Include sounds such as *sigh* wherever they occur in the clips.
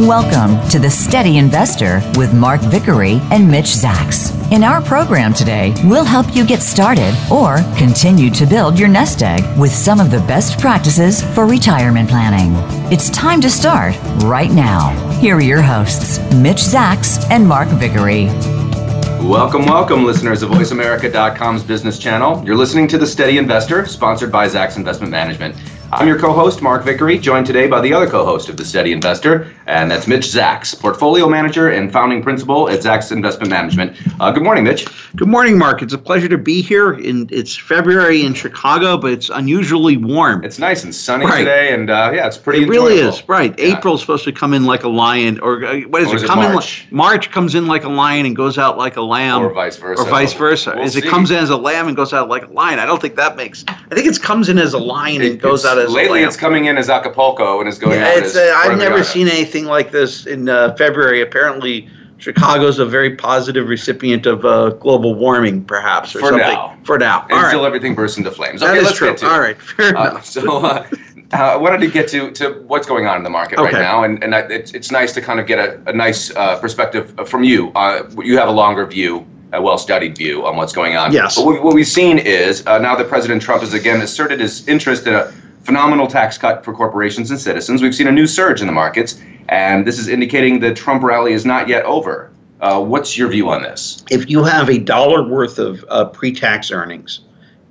Welcome to The Steady Investor with Mark Vickery and Mitch Zacks. In our program today, we'll help you get started or continue to build your nest egg with some of the best practices for retirement planning. It's time to start right now. Here are your hosts, Mitch Zacks and Mark Vickery. Welcome, welcome, listeners of VoiceAmerica.com's business channel. You're listening to The Steady Investor, sponsored by Zacks Investment Management. I'm your co-host, Mark Vickery, joined today by the other co-host of The Steady Investor, and that's Mitch Zacks, portfolio manager and founding principal at Zacks Investment Management. Uh, good morning, Mitch. Good morning, Mark. It's a pleasure to be here. In it's February in Chicago, but it's unusually warm. It's nice and sunny right. today, and uh, yeah, it's pretty. It enjoyable. really is. Right. Yeah. April's supposed to come in like a lion, or uh, what is or it? Is come it March? in March comes in like a lion and goes out like a lamb, or vice versa. Or vice versa. We'll as see. it comes in as a lamb and goes out like a lion. I don't think that makes. I think it comes in as a lion It- and goes out as lately it's coming in as Acapulco and is going Yeah, out it's, as uh, I've never seen anything like this in uh, February. Apparently, Chicago's a very positive recipient of uh, global warming, perhaps, or For something. now. For now. All until right. everything bursts into flames. That okay, is let's true. get to. All right. Fair Uh, enough. so uh, I wanted to get to, to what's going on in the market right now, and, and I, it's, it's nice to kind of get a, a nice uh, perspective from you. Uh, you have a longer view, a well-studied view on what's going on. Yes. But what, what we've seen is uh, now that President Trump has again asserted his interest in a phenomenal tax cut for corporations and citizens, we've seen a new surge in the markets, and this is indicating the Trump rally is not yet over. Uh, what's your view on this? if you have a dollar worth of uh, pre-tax earnings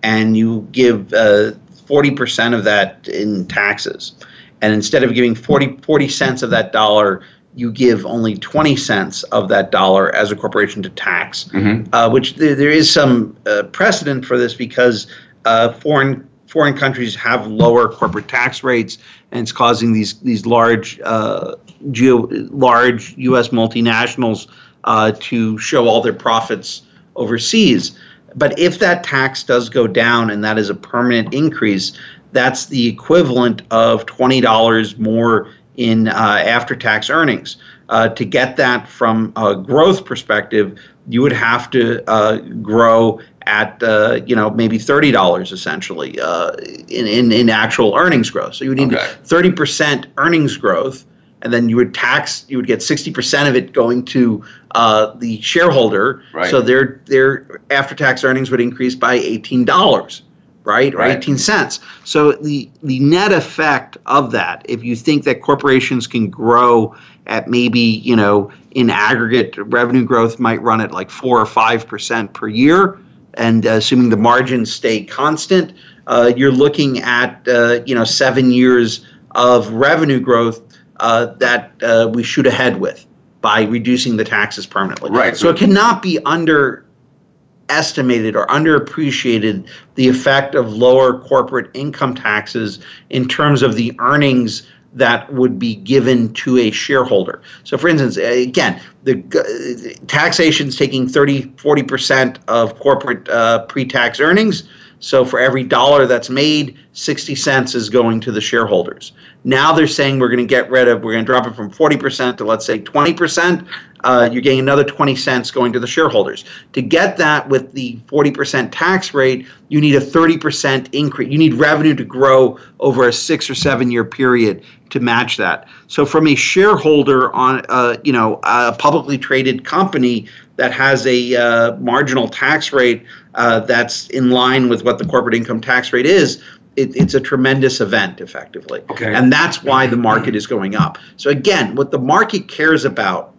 and you give uh, 40% of that in taxes and instead of giving 40, 40 cents of that dollar you give only 20 cents of that dollar as a corporation to tax Mhm. uh, which there, there is some uh, precedent for this because uh, foreign foreign countries have lower corporate tax rates and it's causing these these large uh, geo, large U.S. multinationals uh, to show all their profits overseas. But if that tax does go down and that is a permanent increase, that's the equivalent of twenty dollars more in uh, after-tax earnings. Uh, to get that from a growth perspective, you would have to uh, grow at uh, you know maybe thirty dollars essentially uh, in, in in actual earnings growth. So you would need Okay. thirty percent earnings growth, and then you would tax you would get sixty percent of it going to uh, the shareholder. Right. So their their after tax earnings would increase by eighteen dollars. Right, or Right. 18 cents. So the the net effect of that, if you think that corporations can grow at maybe you know in aggregate revenue growth might run at like four or five percent per year, and assuming the margins stay constant, uh, you're looking at uh, you know seven years of revenue growth uh, that uh, we shoot ahead with by reducing the taxes permanently. Right. So it cannot be underestimated or underappreciated the effect of lower corporate income taxes in terms of the earnings that would be given to a shareholder. So, for instance, uh, again, the g- taxation is taking 30, 40% of corporate uh, pre tax earnings. So, for every dollar that's made, 60 cents is going to the shareholders. Now they're saying we're going to get rid of, we're going to drop it from 40% to let's say 20%. Uh, you're getting another 20 cents going to the shareholders. To get that with the 40% tax rate, you need a 30% increase. You need revenue to grow over a six or seven year period to match that. So, from a shareholder on, uh, you know, a publicly traded company that has a uh, marginal tax rate uh, that's in line with what the corporate income tax rate is, it, it's a tremendous event, effectively. Okay. And that's why the market is going up. So again, what the market cares about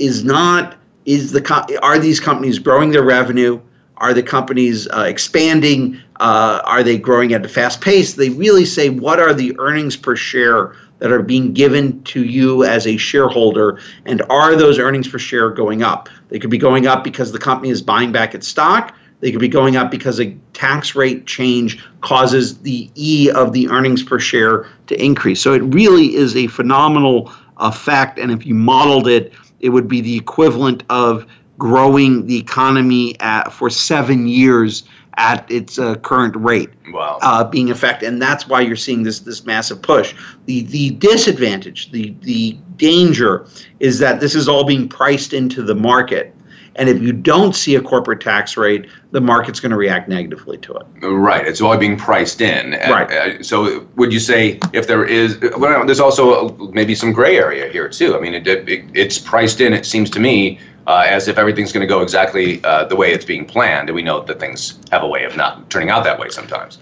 is not is the are these companies growing their revenue? Are the companies uh, expanding? Uh, are they growing at a fast pace? They really say what are the earnings per share that are being given to you as a shareholder, and are those earnings per share going up? They could be going up because the company is buying back its stock. They could be going up because a tax rate change causes the E of the earnings per share to increase. So it really is a phenomenal effect. And if you modeled it, it would be the equivalent of growing the economy at, for seven years at its uh, current rate wow. uh, being effect, and that's why you're seeing this this massive push. The the disadvantage, the the danger, is that this is all being priced into the market, and if you don't see a corporate tax rate, the market's going to react negatively to it. Right. It's all being priced in. Right. Uh, so would you say if there is, well, there's also maybe some gray area here too. I mean, it, it, it's priced in. It seems to me uh, as if everything's going to go exactly uh, the way it's being planned. And we know that things have a way of not turning out that way sometimes.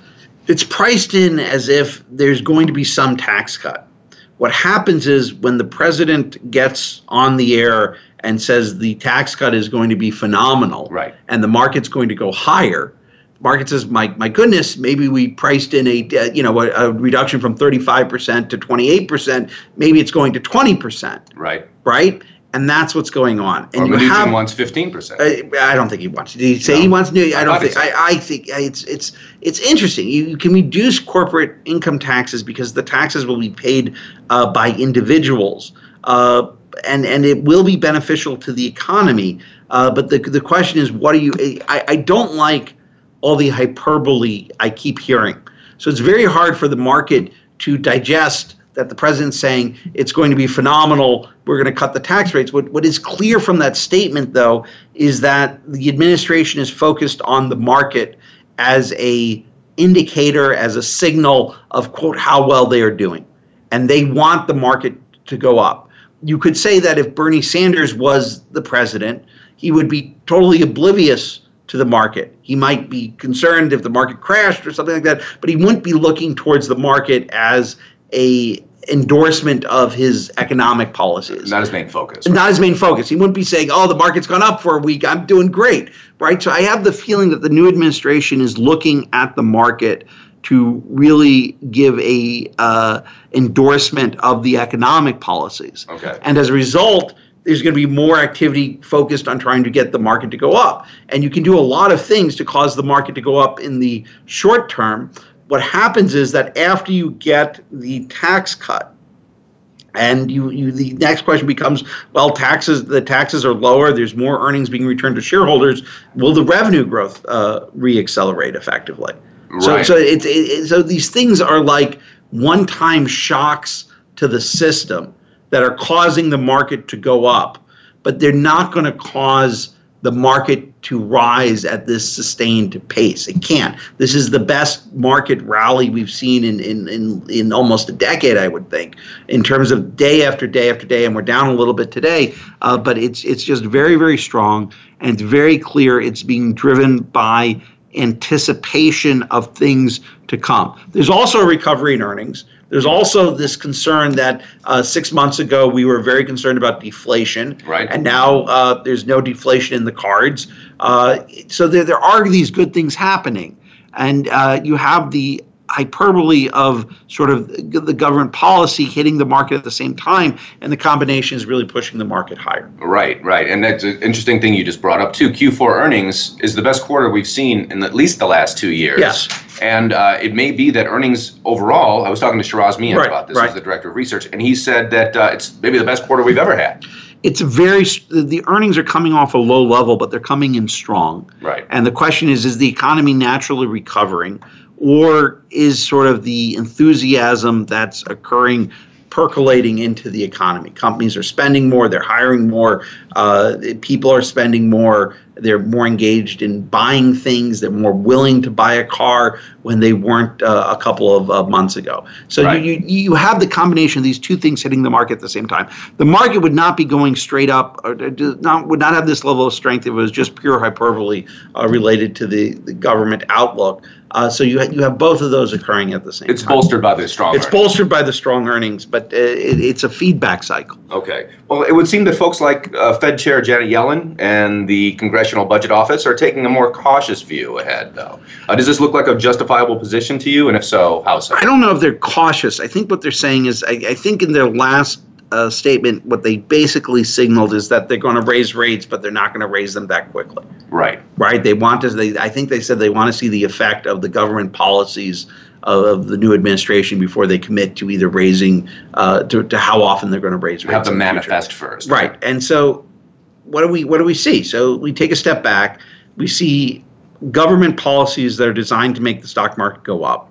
It's priced in as if there's going to be some tax cut. What happens is when the president gets on the air and says the tax cut is going to be phenomenal right. and the market's going to go higher, the market says, my, my goodness, maybe we priced in a, uh, you know, a, a reduction from 35% to 28%. Maybe it's going to 20%. Right. Right? and that's what's going on. And or you have, wants fifteen percent. I, don't think he wants. Did he say no. he wants new? I, I don't think. I, I think it's it's it's interesting. You, you, can reduce corporate income taxes because the taxes will be paid uh, by individuals, uh, and and it will be beneficial to the economy. Uh, but the the question is, what do you? I, I don't like all the hyperbole I keep hearing. So it's very hard for the market to digest that the president's saying it's going to be phenomenal. We're going to cut the tax rates. What, what is clear from that statement, though, is that the administration is focused on the market as a indicator, as a signal of quote how well they are doing, and they want the market to go up. You could say that if Bernie Sanders was the president, he would be totally oblivious to the market. He might be concerned if the market crashed or something like that, but he wouldn't be looking towards the market as a endorsement of his economic policies. Not his main focus. Right? Not his main focus. He wouldn't be saying, "Oh, the market's gone up for a week. I'm doing great." Right? So I have the feeling that the new administration is looking at the market to really give a uh, endorsement of the economic policies. Okay. And as a result, there's going to be more activity focused on trying to get the market to go up. And you can do a lot of things to cause the market to go up in the short term, what happens is that after you get the tax cut, and you, you the next question becomes well taxes the taxes are lower there's more earnings being returned to shareholders will the revenue growth uh, reaccelerate effectively right. so so it's it, so these things are like one time shocks to the system that are causing the market to go up but they're not going to cause the market to rise at this sustained pace. It can't. This is the best market rally we've seen in, in, in, in almost a decade, I would think, in terms of day after day after day. And we're down a little bit today, uh, but it's it's just very very strong and it's very clear. It's being driven by anticipation of things to come. There's also a recovery in earnings. There's also this concern that uh, six months ago we were very concerned about deflation, right? And now uh, there's no deflation in the cards. Uh, so there, there are these good things happening, and uh, you have the hyperbole of sort of the government policy hitting the market at the same time, and the combination is really pushing the market higher. Right, right, and that's an interesting thing you just brought up too. Q4 earnings is the best quarter we've seen in at least the last two years. Yes, and uh, it may be that earnings overall. I was talking to Sheraz Mian right, about this, right. as the director of research, and he said that uh, it's maybe the best quarter we've ever had it's very the earnings are coming off a low level but they're coming in strong right and the question is is the economy naturally recovering or is sort of the enthusiasm that's occurring percolating into the economy. Companies are spending more, they're hiring more, uh, people are spending more, they're more engaged in buying things, they're more willing to buy a car when they weren't uh, a couple of uh, months ago. So right. you, you have the combination of these two things hitting the market at the same time. The market would not be going straight up, or not, would not have this level of strength if it was just pure hyperbole uh, related to the, the government outlook. Uh, so you ha- you have both of those occurring at the same it's time. It's bolstered by the strong. It's earnings. bolstered by the strong earnings, but uh, it, it's a feedback cycle. Okay. Well, it would seem that folks like uh, Fed Chair Janet Yellen and the Congressional Budget Office are taking a more cautious view ahead, though. Uh, does this look like a justifiable position to you? And if so, how so? I don't know if they're cautious. I think what they're saying is, I, I think in their last uh, statement, what they basically signaled is that they're going to raise rates, but they're not going to raise them that quickly. Right. Right. They want to. They. I think they said they want to see the effect of the government policies of the new administration before they commit to either raising uh, to, to how often they're going to raise rates. Have them the future. manifest first. Right. And so what do we what do we see? So we take a step back. We see government policies that are designed to make the stock market go up.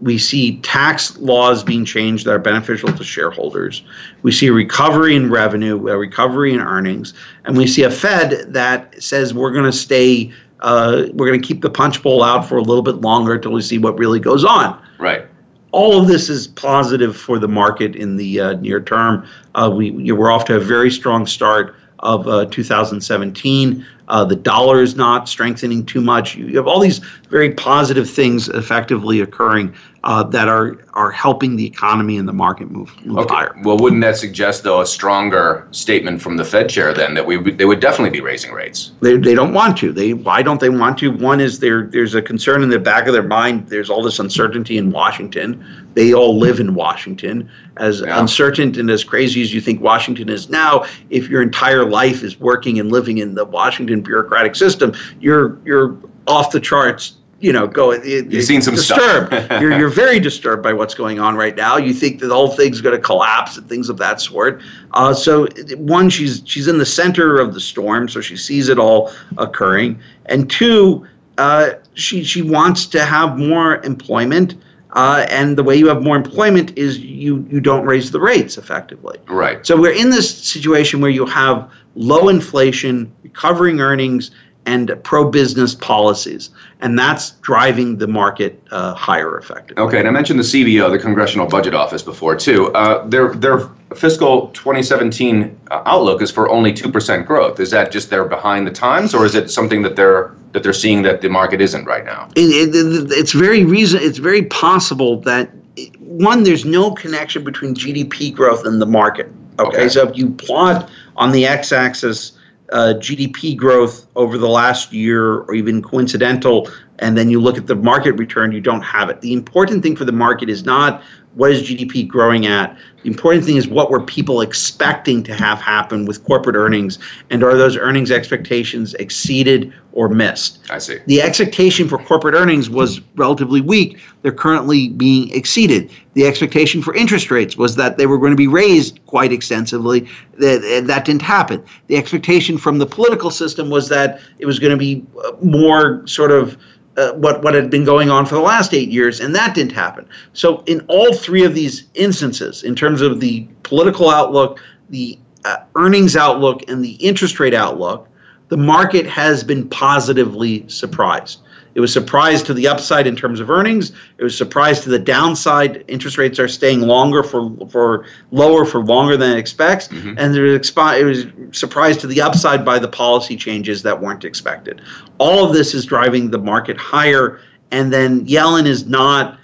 We see tax laws being changed that are beneficial to shareholders. We see a recovery in revenue, a recovery in earnings, and we see a Fed that says we're going to stay, uh, we're going to keep the punch bowl out for a little bit longer until we see what really goes on Right. all of this is positive for the market in the uh, near term. Uh, we you know, we're off to a very strong start of uh, 2017. Uh, the dollar is not strengthening too much. You have all these very positive things effectively occurring uh, that are are helping the economy and the market move, move Okay. higher. Well, wouldn't that suggest though a stronger statement from the Fed chair then that we they would definitely be raising rates? They, they don't want to. They why don't they want to? One is there there's a concern in the back of their mind. There's all this uncertainty in Washington. They all live in Washington. As Yeah. uncertain and as crazy as you think Washington is now, if your entire life is working and living in the Washington bureaucratic system, you're you're off the charts. You know, go. You've seen some stuff. disturbed. *laughs* you're you're very disturbed by what's going on right now. You think that the whole thing's going to collapse and things of that sort. Uh, so one, she's she's in the center of the storm, so she sees it all occurring, and two, uh, she she wants to have more employment. Uh, and the way you have more employment is you you don't raise the rates effectively. Right. So we're in this situation where you have low inflation, recovering earnings, and pro-business policies, and that's driving the market uh, higher effectively. Okay, and I mentioned the CBO, the Congressional Budget Office, before too. Uh, their their fiscal 2017 uh, outlook is for only two percent growth. Is that just they're behind the times, or is it something that they're that they're seeing that the market isn't right now? It, it, it's very reason. It's very possible that one, there's no connection between GDP growth and the market. Okay, Okay. so if you plot on the x-axis uh, GDP growth over the last year, or even coincidental, and then you look at the market return, you don't have it. The important thing for the market is not what is GDP growing at. The important thing is what were people expecting to have happen with corporate earnings, and are those earnings expectations exceeded or missed? I see. the expectation for corporate earnings was relatively weak. They're currently being exceeded. The expectation for interest rates was that they were going to be raised quite extensively. That, that didn't happen. The expectation from the political system was that it was going to be uh, more sort of uh, what what had been going on for the last eight years, and that didn't happen. So, in all three of these instances, in terms of the political outlook, the uh, earnings outlook, and the interest rate outlook, the market has been positively surprised. It was surprised to the upside in terms of earnings. It was surprised to the downside. Interest rates are staying longer for for lower for longer than it expects, mm-hmm. and there was expi- it was surprised to the upside by the policy changes that weren't expected. All of this is driving the market higher, and then Yellen is not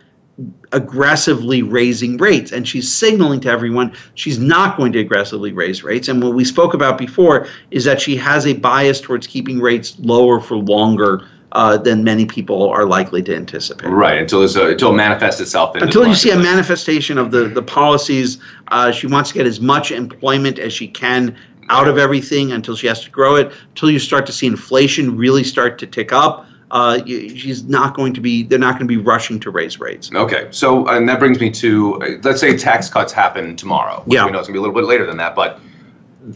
aggressively raising rates and she's signaling to everyone she's not going to aggressively raise rates and what we spoke about before is that she has a bias towards keeping rates lower for longer uh, than many people are likely to anticipate Right until it's a, until it manifests itself. Until you see a manifestation of the, the policies uh, she wants to get as much employment as she can out of everything until she has to grow it until you start to see inflation really start to tick up uh, she's not going to be they're not going to be rushing to raise rates Okay, so and that brings me to uh, let's say tax cuts happen tomorrow. Yeah. we know it's gonna be a little bit later than that, but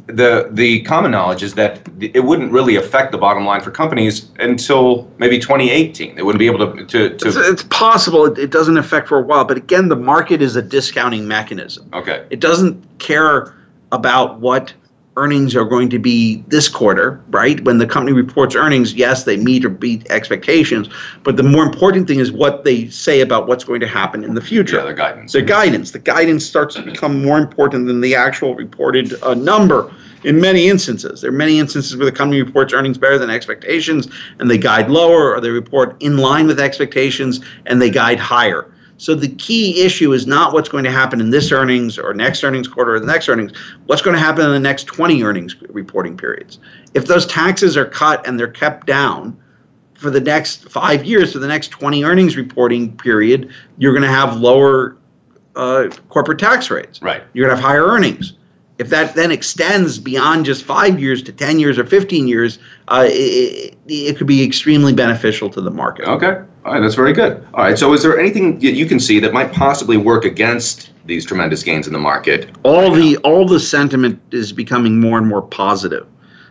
the the common knowledge is that it wouldn't really affect the bottom line for companies until maybe 2018. They wouldn't be able to to, It's, to it's possible it, it doesn't affect for a while, but again, the market is a discounting mechanism. okay. It doesn't care about what earnings are going to be this quarter, right? When the company reports earnings, yes, they meet or beat expectations, but the more important thing is what they say about what's going to happen in the future. Yeah, their guidance. The guidance. The guidance starts to become more important than the actual reported uh, number in many instances. There are many instances where the company reports earnings better than expectations and they guide lower, or they report in line with expectations and they guide higher. So the key issue is not what's going to happen in this earnings or next earnings quarter or the next earnings, what's going to happen in the next 20 earnings reporting periods. If those taxes are cut and they're kept down, for the next five years, for the next 20 earnings reporting period, you're going to have lower uh, corporate tax rates. Right. You're going to have higher earnings. if that then extends beyond just five years to 10 years or 15 years, uh, it, it, could be extremely beneficial to the market. Okay. All right. That's very good. All right. So, is there anything that you can see that might possibly work against these tremendous gains in the market? All the all the sentiment is becoming more and more positive.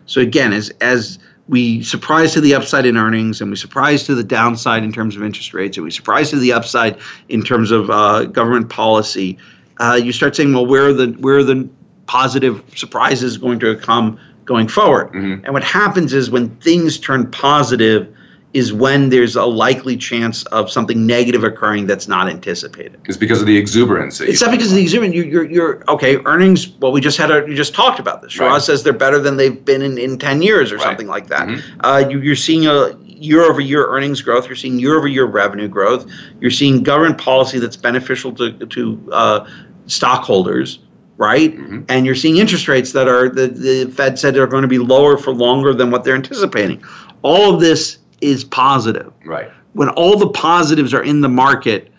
So again, as as we surprise to the upside in earnings and we surprise to the downside in terms of interest rates and we surprise to the upside in terms of uh, government policy, uh, you start saying, well, where are the where are the positive surprises going to come going forward. Mm-hmm. And what happens is when things turn positive is when there's a likely chance of something negative occurring that's not anticipated. It's because of the exuberance. It's not because of the exuberance. You're, you're, you're, okay. Earnings. Well, we just had a. You just talked about this. Right. says they're better than they've been in, in ten years or right. something like that. Mm-hmm. Uh, you, you're seeing a year over year earnings growth. You're seeing year over year revenue growth. You're seeing government policy that's beneficial to to uh, stockholders right? Mm-hmm. And you're seeing interest rates that are the, the Fed said are going to be lower for longer than what they're anticipating. All of this is positive. Right. When all the positives are in the market,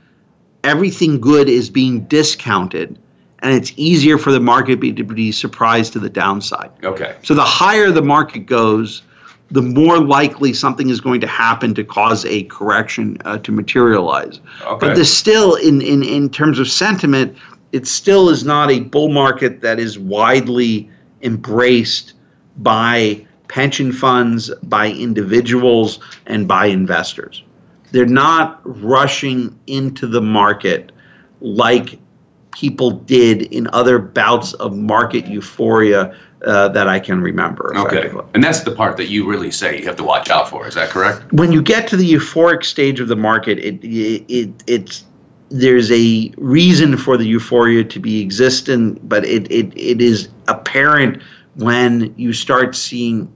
everything good is being discounted and it's easier for the market be, to be surprised to the downside. Okay. So the higher the market goes, the more likely something is going to happen to cause a correction uh, to materialize. Okay. But there's still, in, in, in terms of sentiment, it still is not a bull market that is widely embraced by pension funds, by individuals, and by investors. They're not rushing into the market like people did in other bouts of market euphoria uh, that I can remember. Okay. And that's the part that you really say you have to watch out for. Is that correct? When you get to the euphoric stage of the market, it, it, it it's there's a reason for the euphoria to be existent, but it, it, it is apparent when you start seeing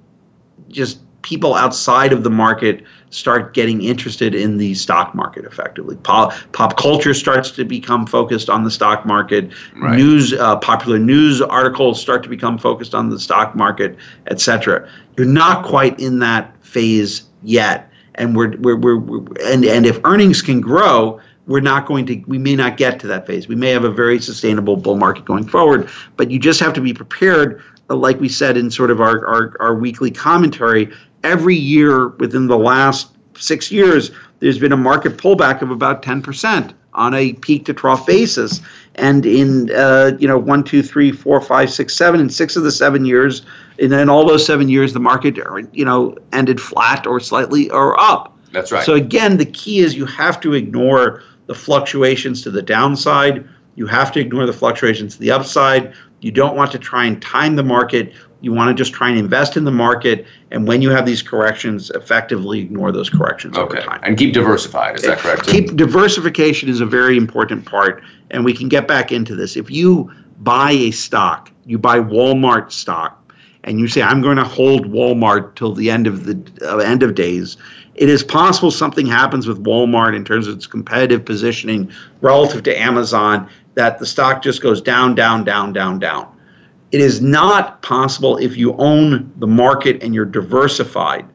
just people outside of the market start getting interested in the stock market effectively. Pop, pop culture starts to become focused on the stock market. Right. News, uh, popular news articles start to become focused on the stock market, etc. You're not quite in that phase yet, and we're, we're, we're, we're and and if earnings can grow we're not going to we may not get to that phase we may have a very sustainable bull market going forward but you just have to be prepared like we said in sort of our, our, our weekly commentary every year within the last six years there's been a market pullback of about 10% on a peak to trough basis and in uh, you know one two three four five six seven and six of the seven years and then all those seven years the market you know ended flat or slightly or up that's right so again the key is you have to ignore the fluctuations to the downside. You have to ignore the fluctuations to the upside. You don't want to try and time the market. You want to just try and invest in the market. And when you have these corrections, effectively ignore those corrections okay. over time. And keep diversified. Is that correct? Keep diversification is a very important part. And we can get back into this. If you buy a stock, you buy Walmart stock, and you say, I'm going to hold Walmart till the end of the uh, end of days, it is possible something happens with Walmart in terms of its competitive positioning relative to Amazon that the stock just goes down, down, down, down, down. It is not possible if you own the market and you're diversified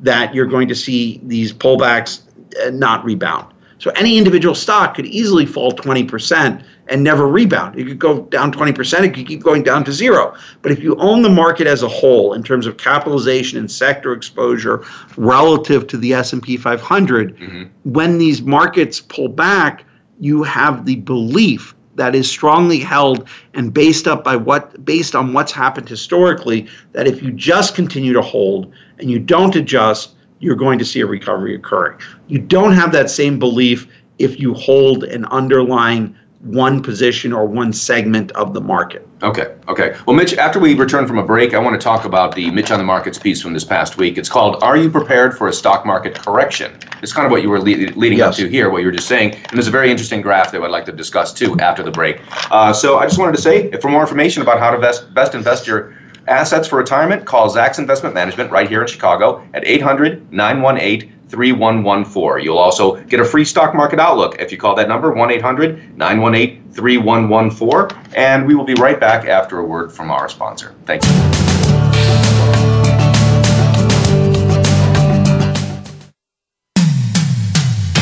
that you're going to see these pullbacks uh, not rebound. So any individual stock could easily fall 20% and never rebound. It could go down 20%, it could keep going down to zero. But if you own the market as a whole in terms of capitalization and sector exposure relative to the S&P 500, mm-hmm. when these markets pull back, you have the belief that is strongly held and based up by what based on what's happened historically that if you just continue to hold and you don't adjust you're going to see a recovery occurring. You don't have that same belief if you hold an underlying one position or one segment of the market. Okay, okay. Well, Mitch, after we return from a break, I want to talk about the Mitch on the Markets piece from this past week. It's called Are You Prepared for a Stock Market Correction? It's kind of what you were le- leading yes. up to here, what you were just saying. And there's a very interesting graph that I'd like to discuss too after the break. Uh, so I just wanted to say, for more information about how to best, best invest your Assets for retirement, call Zacks Investment Management right here in Chicago at 800 918 3114. You'll also get a free stock market outlook if you call that number 1 800 918 3114. And we will be right back after a word from our sponsor. Thank you.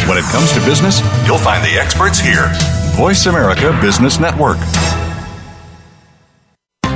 When it comes to business, you'll find the experts here. Voice America Business Network.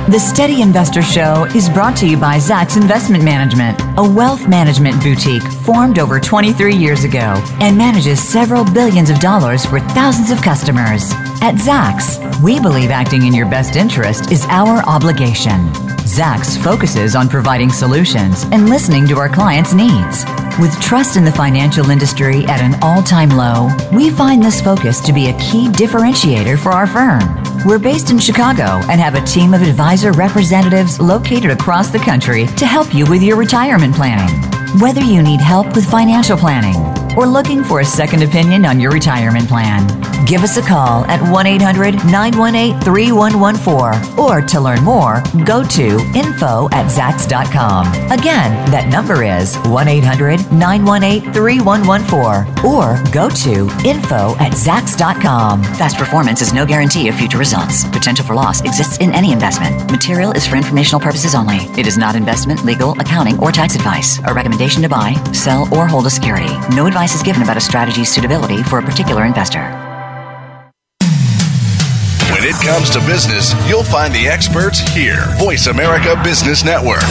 The Steady Investor Show is brought to you by Zacks Investment Management, a wealth management boutique formed over 23 years ago and manages several billions of dollars for thousands of customers. At Zacks, we believe acting in your best interest is our obligation. Zacks focuses on providing solutions and listening to our clients' needs. With trust in the financial industry at an all time low, we find this focus to be a key differentiator for our firm. We're based in Chicago and have a team of advisor representatives located across the country to help you with your retirement planning. Whether you need help with financial planning or looking for a second opinion on your retirement plan, give us a call at 1 800 918 3114 or to learn more, go to info at zacks.com. Again, that number is 1 800 918 3114 or go to info at zacks.com. Past performance is no guarantee of future results. Potential for loss exists in any investment. Material is for informational purposes only. It is not investment, legal, accounting, or tax advice. A recommendation to buy, sell, or hold a security. No advice is given about a strategy's suitability for a particular investor. When it comes to business, you'll find the experts here. Voice America Business Network.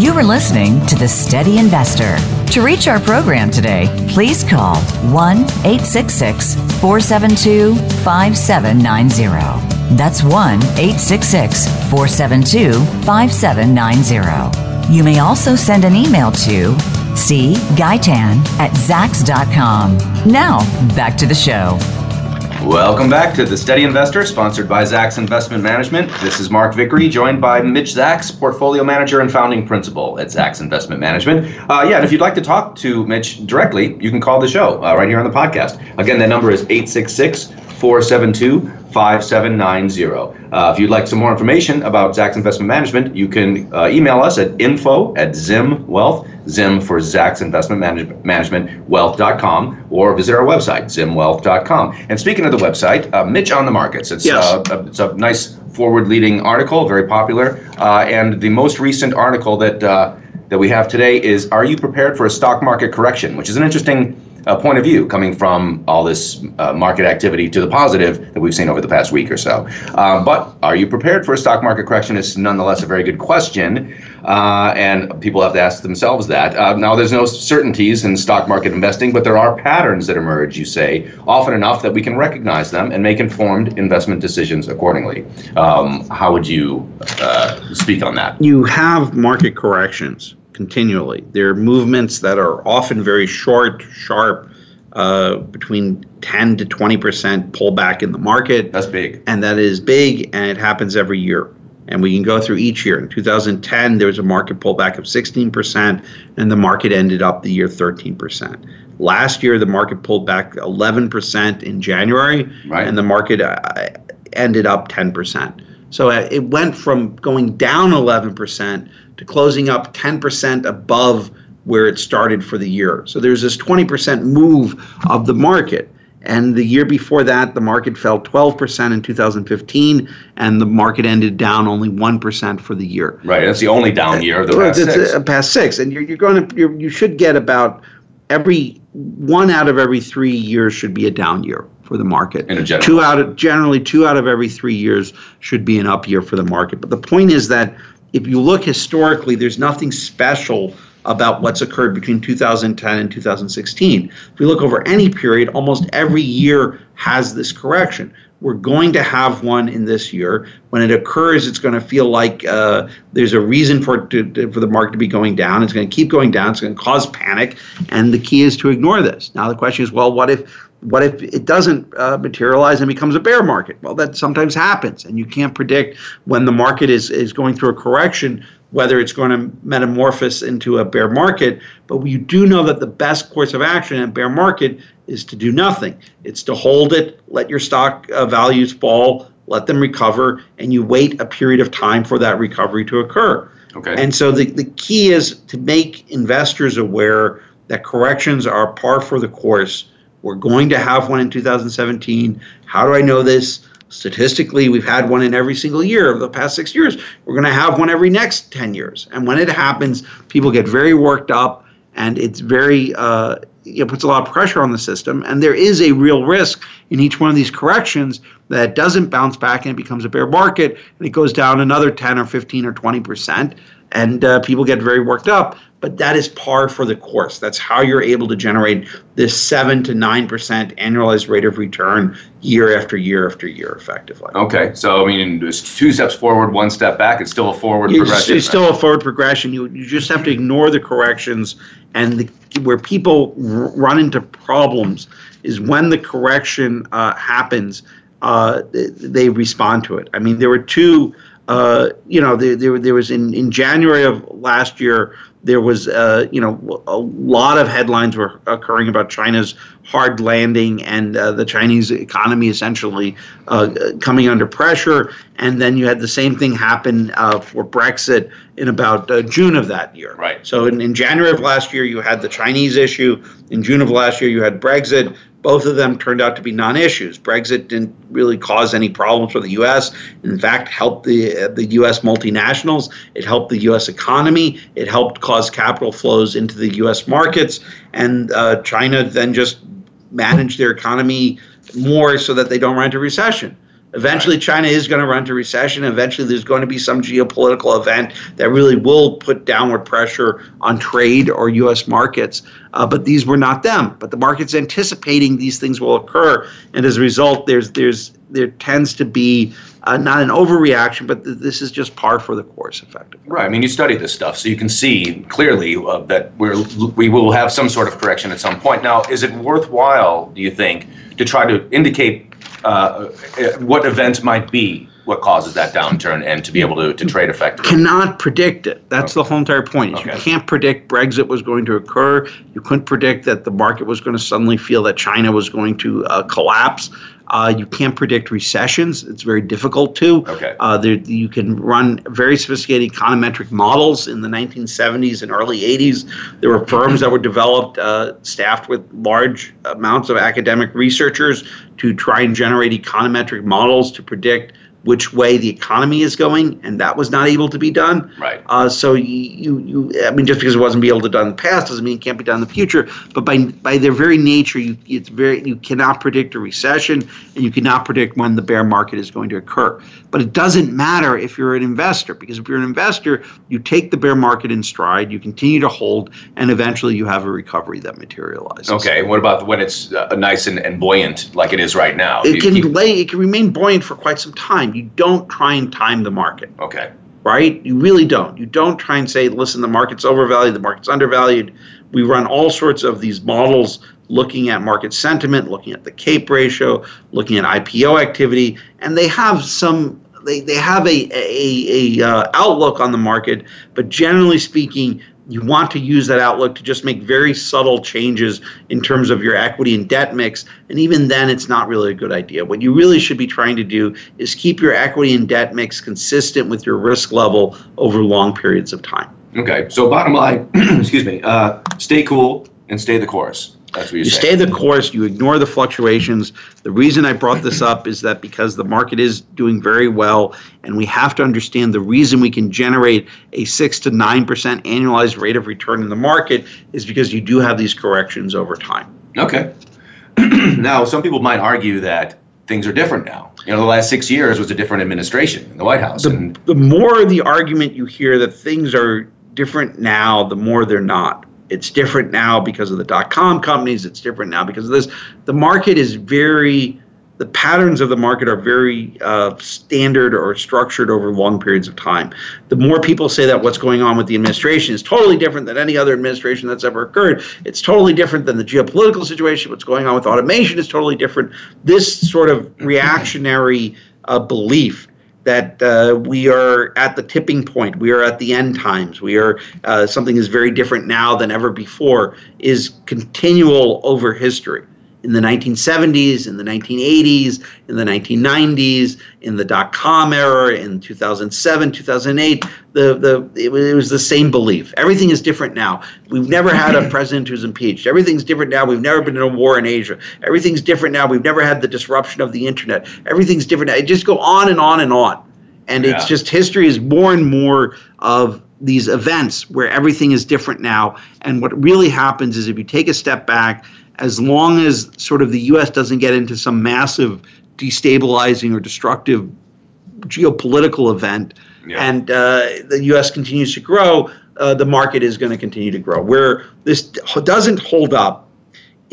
You are listening to The Steady Investor. To reach our program today, please call 1 866 472 5790. That's 1 866 472 5790. You may also send an email to cguytan at zacks.com. Now, back to the show. Welcome back to The Steady Investor, sponsored by Zacks Investment Management. This is Mark Vickery, joined by Mitch Zacks, Portfolio Manager and Founding Principal at Zacks Investment Management. Uh, yeah, and if you'd like to talk to Mitch directly, you can call the show uh, right here on the podcast. Again, that number is 866 472 5790. Uh, if you'd like some more information about Zacks Investment Management, you can uh, email us at info at Zim Wealth, Zim for Zacks Investment Manage- Management, wealth.com, or visit our website, zimwealth.com. And speaking of the website, uh, Mitch on the Markets. It's, Yes. uh, a, it's a nice forward leading article, very popular. Uh, and the most recent article that, uh, that we have today is Are you prepared for a stock market correction? Which is an interesting uh, point of view coming from all this uh, market activity to the positive that we've seen over the past week or so. Um, but are you prepared for a stock market correction? Is nonetheless a very good question, uh, and people have to ask themselves that. Uh, now, there's no certainties in stock market investing, but there are patterns that emerge. You say often enough that we can recognize them and make informed investment decisions accordingly. Um, how would you uh, speak on that? you have market corrections continually. There are movements that are often very short, sharp, uh, between 10 to 20 percent pullback in the market, That's big. and that is big, and it happens every year. And we can go through each year. In 2010, there was a market pullback of 16 percent, and the market ended up the year 13 percent. Last year, the market pulled back 11 percent in January, Right. and the market uh, ended up 10 percent. So uh, it went from going down 11% to closing up 10% above where it started for the year. So there's this 20% move of the market. And the year before that, the market fell 12% in 2015, and the market ended down only 1% for the year. Right. That's the only down year of the it's, six. uh, past six, and you're, you're going to you're, you should get about every one out of every three years should be a down year for the market. A two out of generally two out of every three years should be an up year for the market. But the point is that if you look historically, there's nothing special about what's occurred between 2010 and 2016. If we look over any period, almost every year has this correction. We're going to have one in this year. When it occurs, it's going to feel like uh, there's a reason for to, to- for the market to be going down. It's going to keep going down. It's going to cause panic, and the key is to ignore this. Now the question is, well, what if what if it doesn't uh, materialize and becomes a bear market? Well, that sometimes happens, and you can't predict when the market is is going through a correction whether it's going to metamorphose into a bear market. But you do know that the best course of action in a bear market is to do nothing. It's to hold it, let your stock uh, values fall, let them recover, and you wait a period of time for that recovery to occur. Okay. And so the, the key is to make investors aware that corrections are par for the course. We're going to have one in 2017. How do I know this? Statistically, we've had one in every single year of the past six years. We're going to have one every next 10 years. And when it happens, people get very worked up, and it's very uh, it puts a lot of pressure on the system, and there is a real risk in each one of these corrections that doesn't bounce back and it becomes a bear market and it goes down another 10 or 15 or 20 percent, and uh, people get very worked up. But that is par for the course. That's how you're able to generate this seven to nine percent annualized rate of return year after year after year, effectively. Okay, so I mean, it's two steps forward, one step back. It's still a forward It's, progression. it's still a forward progression. You you just have to ignore the corrections, and the, where people r- run into problems is when the correction uh, happens. Uh, they, they respond to it. I mean, there were two. Uh, you know, there, there, there was in, in January of last year, there was, uh, you know, a lot of headlines were occurring about China's hard landing and uh, the Chinese economy essentially uh, coming under pressure. And then you had the same thing happen uh, for Brexit in about uh, June of that year. Right. So in, in January of last year, you had the Chinese issue. In June of last year, you had Brexit. Both of them turned out to be non-issues. Brexit didn't really cause any problems for the U.S. In fact, helped the the U.S. multinationals. It helped the U.S. economy. It helped cause capital flows into the U.S. markets. And uh, China then just managed their economy more so that they don't run into recession. Eventually, China is going to run into recession. Eventually, there's going to be some geopolitical event that really will put downward pressure on trade or U.S. markets. Uh, but these were not them. But the market's anticipating these things will occur, and as a result, there's there's there tends to be uh, not an overreaction, but th- this is just par for the course, effectively. Right. I mean, you study this stuff, so you can see clearly uh, that we're we will have some sort of correction at some point. Now, is it worthwhile? Do you think to try to indicate uh, what events might be what causes that downturn, and to be able to, to trade effectively? cannot predict it. That's the whole entire point. is You can't predict Brexit was going to occur. You couldn't predict that the market was going to suddenly feel that China was going to uh, collapse. Uh, you can't predict recessions. It's very difficult to. Okay. Uh, there, you can run very sophisticated econometric models in the 1970s and early 80s. There were firms that were developed, uh, staffed with large amounts of academic researchers to try and generate econometric models to predict which way the economy is going, and that was not able to be done. Right. Uh, so you, you, you, I mean, just because it wasn't be able to done in the past doesn't mean it can't be done in the future. But by by their very nature, you it's very you cannot predict a recession, and you cannot predict when the bear market is going to occur. But it doesn't matter if you're an investor, because if you're an investor, you take the bear market in stride, you continue to hold, and eventually you have a recovery that materializes. Okay. What about when it's uh, nice and, and buoyant like it is right now? It You can keep- lay, it can remain buoyant for quite some time. You don't try and time the market. okay. right? You really don't. You don't try and say, listen, the market's overvalued, the market's undervalued. We run all sorts of these models looking at market sentiment, looking at the CAPE ratio, looking at IPO activity, and they have some. They, they have a, a, a uh, outlook on the market, but generally speaking, you want to use that outlook to just make very subtle changes in terms of your equity and debt mix. And even then, it's not really a good idea. What you really should be trying to do is keep your equity and debt mix consistent with your risk level over long periods of time. Okay. So bottom line, *clears throat* excuse me, uh, stay cool and stay the course. That's what you're You saying. stay the course, you ignore the fluctuations. The reason I brought this up is that because the market is doing very well, and we have to understand the reason we can generate a 6 to 9% annualized rate of return in the market is because you do have these corrections over time. Okay. *clears throat* now, some people might argue that things are different now. You know, the last six years was a different administration in the White House. The, and the more the argument you hear that things are different now, the more they're not. It's different now because of the dot com companies. It's different now because of this. The market is very, the patterns of the market are very uh, standard or structured over long periods of time. The more people say that what's going on with the administration is totally different than any other administration that's ever occurred, it's totally different than the geopolitical situation. What's going on with automation is totally different. This sort of reactionary uh, belief that uh, we are at the tipping point, we are at the end times, we are uh, something is very different now than ever before, is continual over history. In the 1970s, in the 1980s, in the 1990s, in the dot com era, in 2007, 2008, the, the, it, was, it was the same belief. Everything is different now. We've never had a president who's impeached. Everything's different now. We've never been in a war in Asia. Everything's different now. We've never had the disruption of the internet. Everything's different now. It just go on and on and on. And yeah. it's just history is more and more of these events where everything is different now. And what really happens is if you take a step back, as long as sort of the US doesn't get into some massive destabilizing or destructive geopolitical event yeah. and uh, the US continues to grow, uh, the market is going to continue to grow. Where this doesn't hold up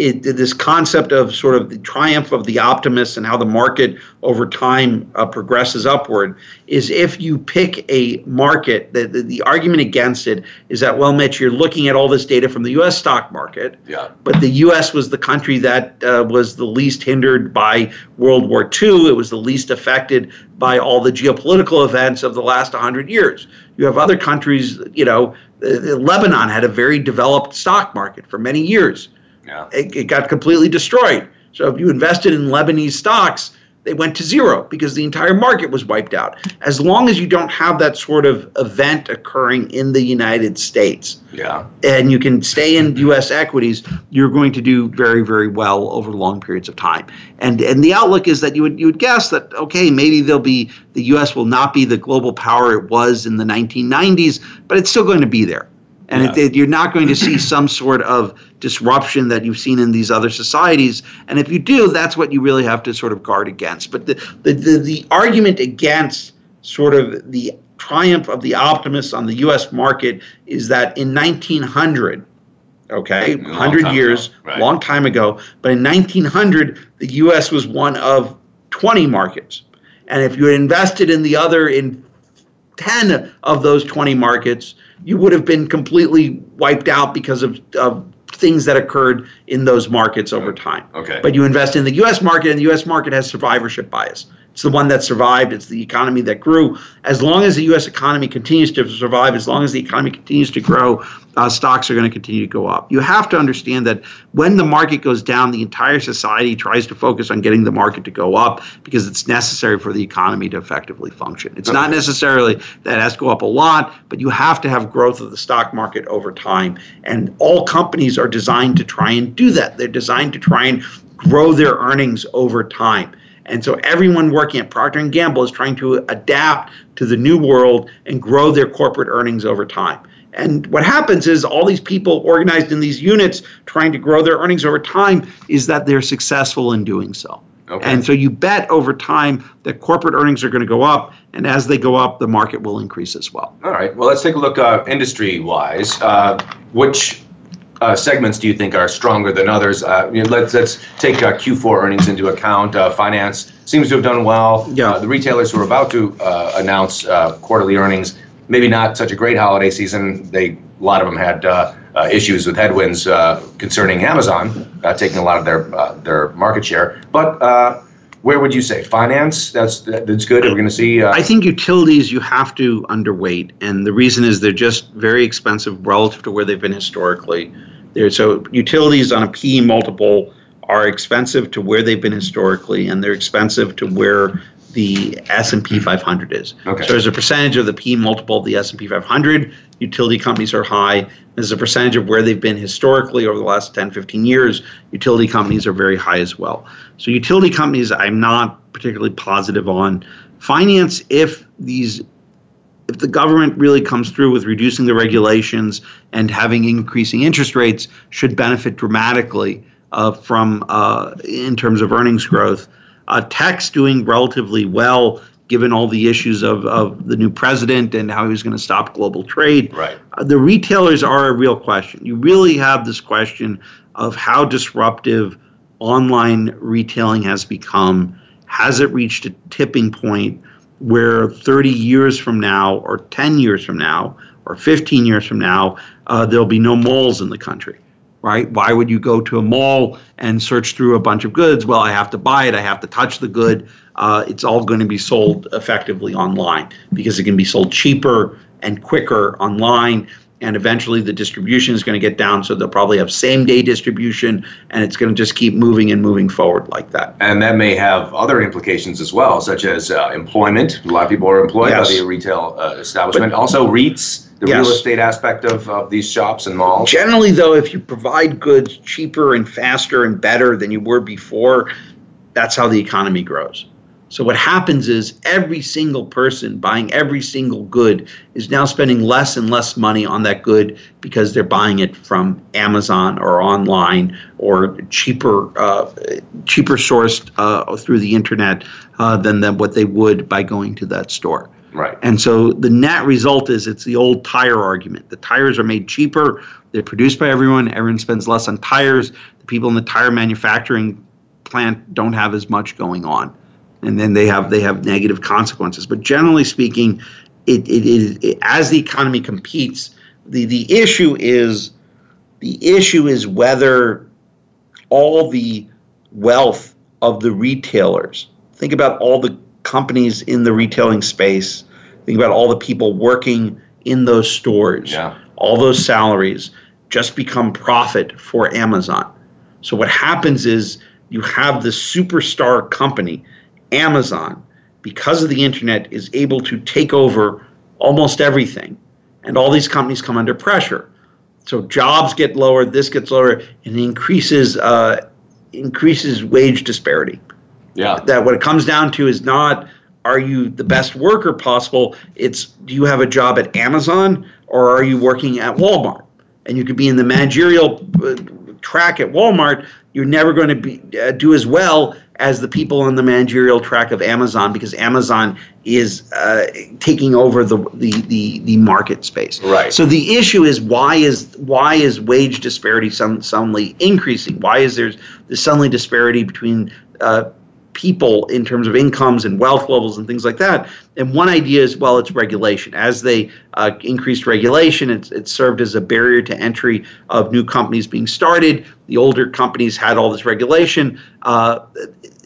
it, this concept of sort of the triumph of the optimists and how the market over time uh, progresses upward is if you pick a market, the, the, the, argument against it is that, well, Mitch, you're looking at all this data from the U.S. stock market, yeah. but the U.S. was the country that uh, was the least hindered by World War II. It was the least affected by all the geopolitical events of the last 100 years. You have other countries, you know, uh, Lebanon had a very developed stock market for many years yeah. It, it got completely destroyed. So if you invested in Lebanese stocks, they went to zero because the entire market was wiped out. As long as you don't have that sort of event occurring in the United States, yeah, and you can stay in *laughs* U.S. equities, you're going to do very, very well over long periods of time. And and the outlook is that you would you would guess that okay, maybe there'll be the U.S. will not be the global power it was in the 1990s, but it's still going to be there and yeah. it, you're not going to see some sort of disruption that you've seen in these other societies. And if you do, that's what you really have to sort of guard against. But the the the, the argument against sort of the triumph of the optimists on the U.S. market is that in 1900 okay 100 years ago, right. long time ago but in 1900 the us was one of 20 markets and if you had invested in the other in 10 of those 20 markets you would have been completely wiped out because of, of things that occurred in those markets over time. Okay. But you invest in the U.S. market, and the U.S. market has survivorship bias. It's the one that survived. It's the economy that grew. As long as the U.S. economy continues to survive, as long as the economy continues to grow, uh, stocks are going to continue to go up. You have to understand that when the market goes down, the entire society tries to focus on getting the market to go up because it's necessary for the economy to effectively function. It's okay. not necessarily that it has to go up a lot, but you have to have growth of the stock market over time. And all companies are designed to try and do that. They're designed to try and grow their earnings over time. And so everyone working at Procter & Gamble is trying to adapt to the new world and grow their corporate earnings over time. And what happens is all these people organized in these units trying to grow their earnings over time is that they're successful in doing so. Okay. And so you bet over time that corporate earnings are going to go up, and as they go up, the market will increase as well. All right. Well, let's take a look uh, industry-wise. Uh, which uh, segments do you think are stronger than others? Uh, you know, let's let's take uh, Q4 earnings into account. Uh, finance seems to have done well. Yeah. Uh, the retailers who are about to uh, announce quarterly earnings, maybe not such a great holiday season. They a lot of them had issues with headwinds concerning Amazon taking a lot of their their market share, but. where would you say finance? That's that's good. We're going to see. I think utilities you have to underweight, and the reason is they're just very expensive relative to where they've been historically. There, so utilities on a P multiple are expensive to where they've been historically, and they're expensive to where the S&P 500 is. Okay. So as a percentage of the P multiple of the S&P 500, utility companies are high. As a percentage of where they've been historically over the last 10, 15 years, utility companies are very high as well. So utility companies I'm not particularly positive on. Finance, if these if the government really comes through with reducing the regulations and having increasing interest rates, should benefit dramatically uh, from uh, in terms of earnings growth. Uh, tech's doing relatively well given all the issues of, of the new president and how he was going to stop global trade. Right. Uh, the retailers are a real question. You really have this question of how disruptive online retailing has become. Has it reached a tipping point? Where 30 years from now, or 10 years from now, or 15 years from now, uh, there'll be no malls in the country, right? Why would you go to a mall and search through a bunch of goods? Well, I have to buy it, I have to touch the good. Uh, it's all going to be sold effectively online because it can be sold cheaper and quicker online and eventually the distribution is going to get down so they'll probably have same day distribution and it's going to just keep moving and moving forward like that. And that may have other implications as well such as uh, employment. A lot of people are employed yes. by the retail uh, establishment. But, also REITs the yes. real estate aspect of, of these shops and malls. Generally though if you provide goods cheaper and faster and better than you were before that's how the economy grows So what happens is every single person buying every single good is now spending less and less money on that good because they're buying it from Amazon or online or cheaper uh, cheaper sourced uh, through the internet uh, than, than what they would by going to that store. Right. And so the net result is it's the old tire argument. The tires are made cheaper, they're produced by everyone, everyone spends less on tires. The people in the tire manufacturing plant don't have as much going on and then they have they have negative consequences. But generally speaking, it, it, it, it as the economy competes, the the issue is the issue is whether all the wealth of the retailers. Think about all the companies in the retailing space. Think about all the people working in those stores. Yeah. All those salaries just become profit for Amazon. So what happens is you have this superstar company Amazon, because of the internet, is able to take over almost everything. And all these companies come under pressure. So jobs get lower, this gets lower, and it increases uh, increases wage disparity. Yeah. That what it comes down to is not are you the best worker possible? It's do you have a job at Amazon or are you working at Walmart? And you could be in the managerial uh, track at Walmart. You're never going to be uh, do as well as the people on the managerial track of Amazon because Amazon is uh, taking over the, the, the the market space. Right. So the issue is why is why is wage disparity some, suddenly increasing? Why is there this suddenly disparity between uh, people in terms of incomes and wealth levels and things like that. And one idea is, well, it's regulation. As they uh, increased regulation, it's, it served as a barrier to entry of new companies being started. The older companies had all this regulation. Uh,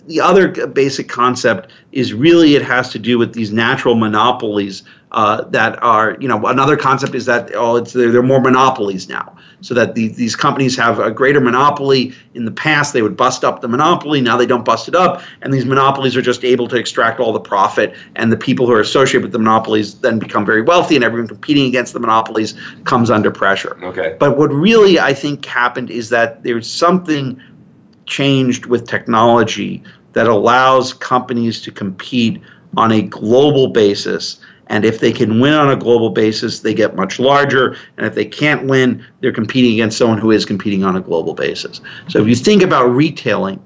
the other basic concept is really it has to do with these natural monopolies uh, that are, you know, another concept is that oh, it's there, there are more monopolies now, so that the, these companies have a greater monopoly. In the past, they would bust up the monopoly. Now they don't bust it up, and these monopolies are just able to extract all the profit. And the people who are associated with the monopolies then become very wealthy, and everyone competing against the monopolies comes under pressure. Okay. But what really I think happened is that there's something changed with technology that allows companies to compete on a global basis. And if they can win on a global basis, they get much larger. And if they can't win, they're competing against someone who is competing on a global basis. So if you think about retailing,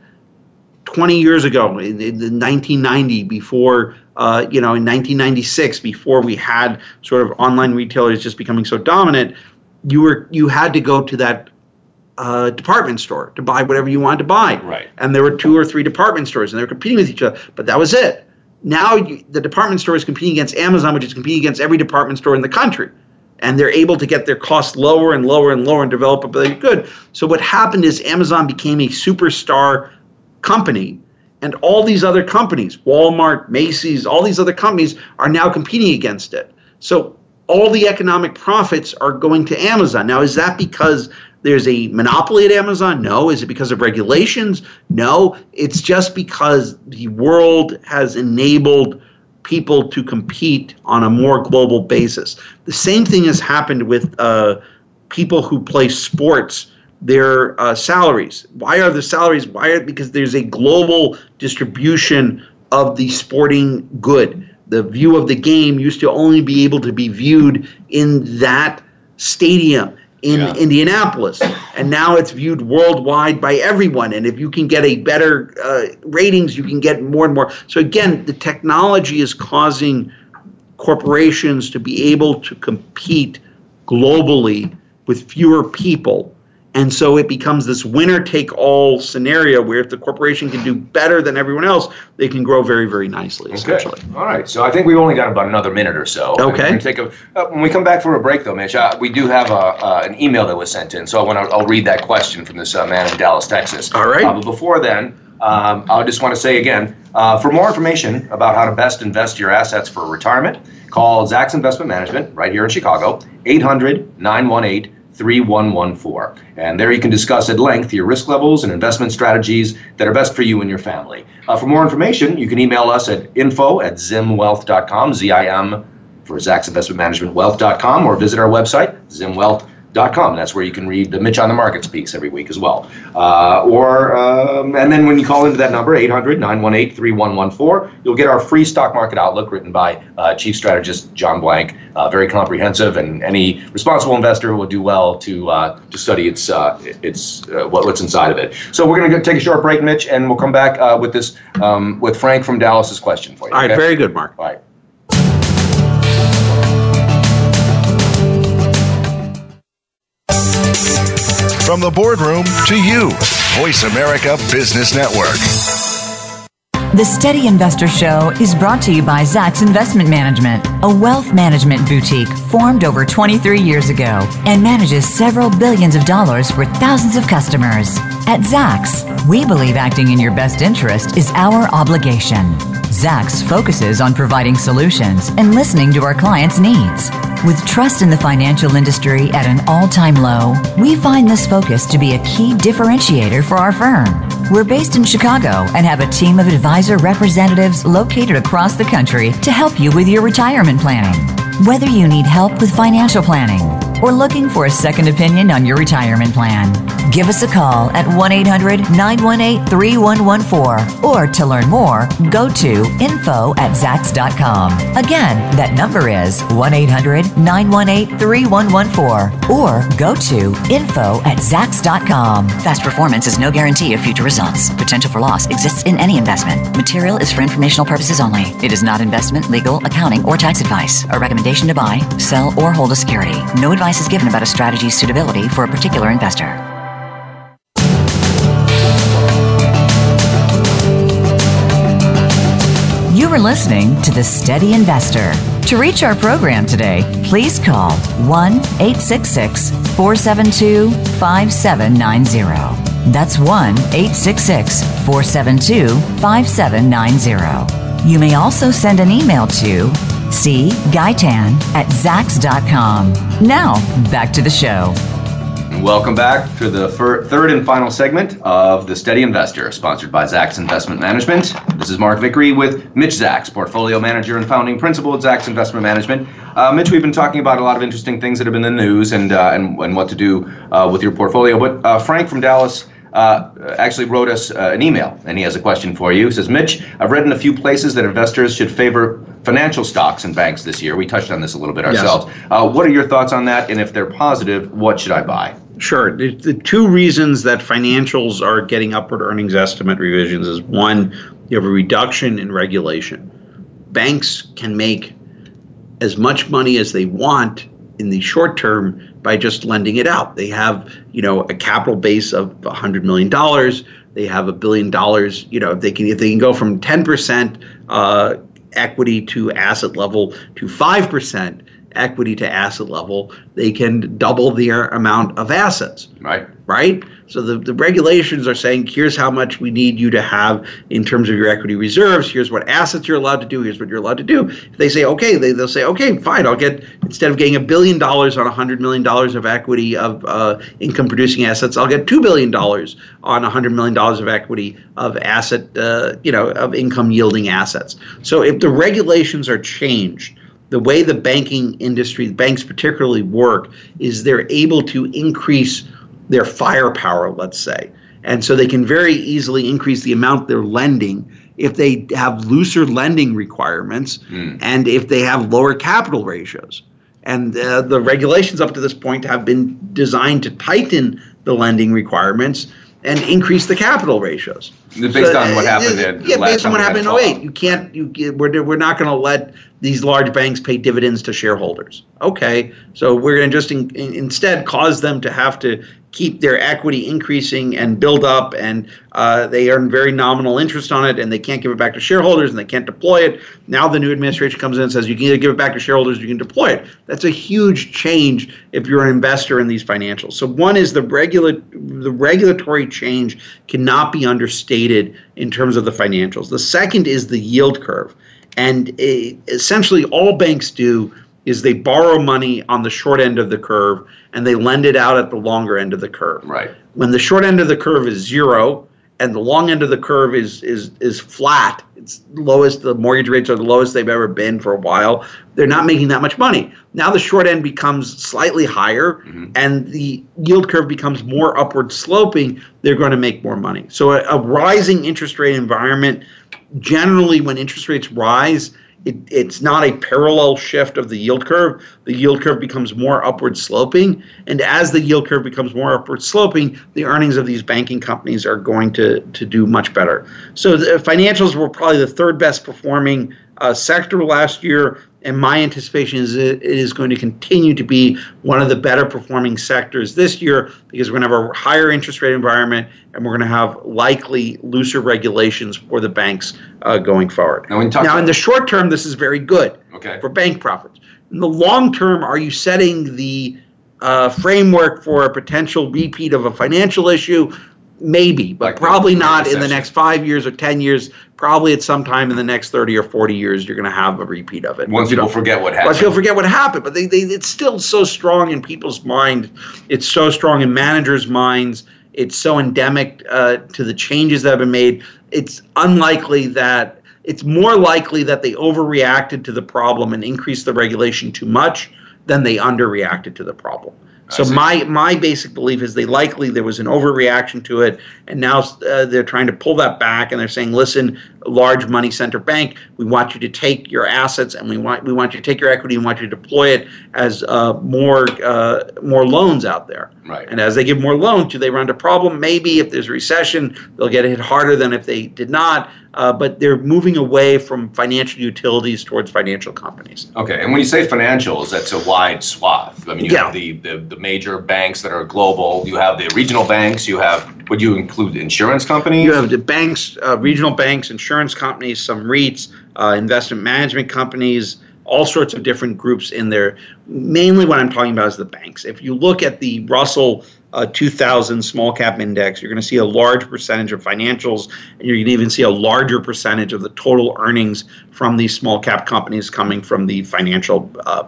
20 years ago, in, in 1990, before uh, you know, in 1996, before we had sort of online retailers just becoming so dominant, you were you had to go to that uh, department store to buy whatever you wanted to buy. Right. And there were two or three department stores, and they were competing with each other. But that was it. Now you, the department store is competing against Amazon, which is competing against every department store in the country. And they're able to get their costs lower and lower and lower and develop a really good. So what happened is Amazon became a superstar company, and all these other companies, Walmart, Macy's, all these other companies are now competing against it. So all the economic profits are going to Amazon. Now, is that because there's a monopoly at Amazon? No. Is it because of regulations? No. It's just because the world has enabled people to compete on a more global basis. The same thing has happened with uh, people who play sports. Their uh, salaries. Why are the salaries? Why? Are, because there's a global distribution of the sporting good. The view of the game used to only be able to be viewed in that stadium in Yeah. Indianapolis, and now it's viewed worldwide by everyone. And if you can get a better uh, ratings, you can get more and more. So again, the technology is causing corporations to be able to compete globally with fewer people. And so it becomes this winner take all scenario where if the corporation can do better than everyone else, they can grow very, very nicely, essentially. All right. So I think we've only got about another minute or so. Okay. Take a, uh, when we come back for a break, though, Mitch, uh, we do have a, uh, an email that was sent in. So I want to. I'll read that question from this uh, man in Dallas, Texas. All right. Uh, but before then, um, I just want to say again, uh, for more information about how to best invest your assets for retirement, call Zacks Investment Management right here in Chicago, 800 918 3114. And there you can discuss at length your risk levels and investment strategies that are best for you and your family. Uh, for more information, you can email us at info at zimwealth.com, Z I M for Zacks Investment Management Wealth.com, or visit our website, com. That's where you can read the Mitch on the Market speaks every week as well. Uh, or um, and then when you call into that number 800-918-3114, you'll get our free stock market outlook written by uh, Chief Strategist John Blank. Uh, very comprehensive, and any responsible investor will do well to uh, to study its uh, its uh, what, what's inside of it. So we're going to take a short break, Mitch, and we'll come back with this um, with Frank from Dallas's question for you. All right, okay? very good, Mark. All right. From the boardroom to you, Voice America Business Network. The Steady Investor Show is brought to you by Zacks Investment Management, a wealth management boutique formed over 23 years ago and manages several billions of dollars for thousands of customers. At Zacks, we believe acting in your best interest is our obligation. Zacks focuses on providing solutions and listening to our clients' needs. With trust in the financial industry at an all time low, we find this focus to be a key differentiator for our firm. We're based in Chicago and have a team of advisor representatives located across the country to help you with your retirement planning. Whether you need help with financial planning, or looking for a second opinion on your retirement plan, give us a call at 1 800 918 3114 or to learn more, go to info at zacks.com. Again, that number is 1 800 918 3114 or go to info at zacks.com. Past performance is no guarantee of future results. Potential for loss exists in any investment. Material is for informational purposes only. It is not investment, legal, accounting, or tax advice. A recommendation to buy, sell, or hold a security. No advice advice is given about a strategy's suitability for a particular investor. You are listening to The Steady Investor. To reach our program today, please call 1 866 472 5790. That's 1 866 472 5790. You may also send an email to See Gaitan at Zacks.com. Now, back to the show. Welcome back to the fir- third and final segment of The Steady Investor, sponsored by Zacks Investment Management. This is Mark Vickery with Mitch Zacks, portfolio manager and founding principal at Zacks Investment Management. Uh, Mitch, we've been talking about a lot of interesting things that have been in the news and uh, and, and what to do uh, with your portfolio. But uh, Frank from Dallas uh, actually wrote us uh, an email, and he has a question for you. He says, Mitch, I've read in a few places that investors should favor financial stocks and banks this year. We touched on this a little bit ourselves. Yes. Uh, what are your thoughts on that? And if they're positive, what should I buy? Sure. The, the two reasons that financials are getting upward earnings estimate revisions is one, you have a reduction in regulation. Banks can make as much money as they want in the short term by just lending it out. They have, you know, a capital base of $100 million. They have a billion dollars. You know, if they can if they can go from 10% uh, equity to asset level to 5% equity to asset level, they can double their amount of assets. Right. Right? So the, the regulations are saying here's how much we need you to have in terms of your equity reserves. Here's what assets you're allowed to do. Here's what you're allowed to do. If they say, okay, they, they'll say, okay, fine, I'll get, instead of getting a billion dollars on a $100 million of equity of uh, income producing assets, I'll get $2 billion on a $100 million of equity of asset, uh, you know, of income yielding assets. So if the regulations are changed, the way the banking industry, banks particularly work, is they're able to increase their firepower, let's say. And so they can very easily increase the amount they're lending if they have looser lending requirements mm. and if they have lower capital ratios. And uh, the regulations up to this point have been designed to tighten the lending requirements and increase the capital ratios. Based so, on what happened in yeah, based on what happened in 08. You can't you we're, we're not going to let these large banks pay dividends to shareholders. Okay, so we're going to just in, in, instead cause them to have to keep their equity increasing and build up, and uh, they earn very nominal interest on it, and they can't give it back to shareholders, and they can't deploy it. Now the new administration comes in and says you can either give it back to shareholders, or you can deploy it. That's a huge change if you're an investor in these financials. So one is the regula- the regulatory change cannot be understated in terms of the financials. The second is the yield curve. And uh, essentially, all banks do is they borrow money on the short end of the curve and they lend it out at the longer end of the curve. Right. When the short end of the curve is zero and the long end of the curve is is is flat. It's lowest. The mortgage rates are the lowest they've ever been for a while. They're not making that much money. Now the short end becomes slightly higher, mm-hmm. and the yield curve becomes more upward sloping. They're going to make more money. So a, a rising interest rate environment, generally, when interest rates rise it, it's not a parallel shift of the yield curve. The yield curve becomes more upward sloping. And as the yield curve becomes more upward sloping, the earnings of these banking companies are going to, to do much better. So the financials were probably the third best performing uh, sector last year and my anticipation is it is going to continue to be one of the better performing sectors this year because we're going to have a higher interest rate environment and we're going to have likely looser regulations for the banks uh, going forward. Now, now in the short term, this is very good okay. for bank profits. In the long term, are you setting the uh, framework for a potential repeat of a financial issue? Maybe, but like probably not in the next five years or 10 years. Probably at some time in the next 30 or 40 years, you're going to have a repeat of it. Once people forget what happened. Once people forget what happened. But they, they, it's still so strong in people's mind. It's so strong in managers' minds. It's so endemic uh, to the changes that have been made. It's unlikely that, it's more likely that they overreacted to the problem and increased the regulation too much than they underreacted to the problem. So my my basic belief is they likely there was an overreaction to it, and now uh, they're trying to pull that back, and they're saying, "Listen, large money center bank, we want you to take your assets, and we want we want you to take your equity, and want you to deploy it as uh, more uh, more loans out there." Right. And as they give more loans, do they run into problem? Maybe if there's a recession, they'll get hit harder than if they did not uh, but they're moving away from financial utilities towards financial companies. Okay, and when you say financials, that's a wide swath. I mean, you yeah. have the, the, the major banks that are global. You have the regional banks. You have would you include insurance companies? You have the banks, uh, regional banks, insurance companies, some REITs, uh, investment management companies all sorts of different groups in there. Mainly, what I'm talking about is the banks. If you look at the Russell uh, 2000 small cap index, you're going to see a large percentage of financials, and you're going to even see a larger percentage of the total earnings from these small cap companies coming from the financial, uh,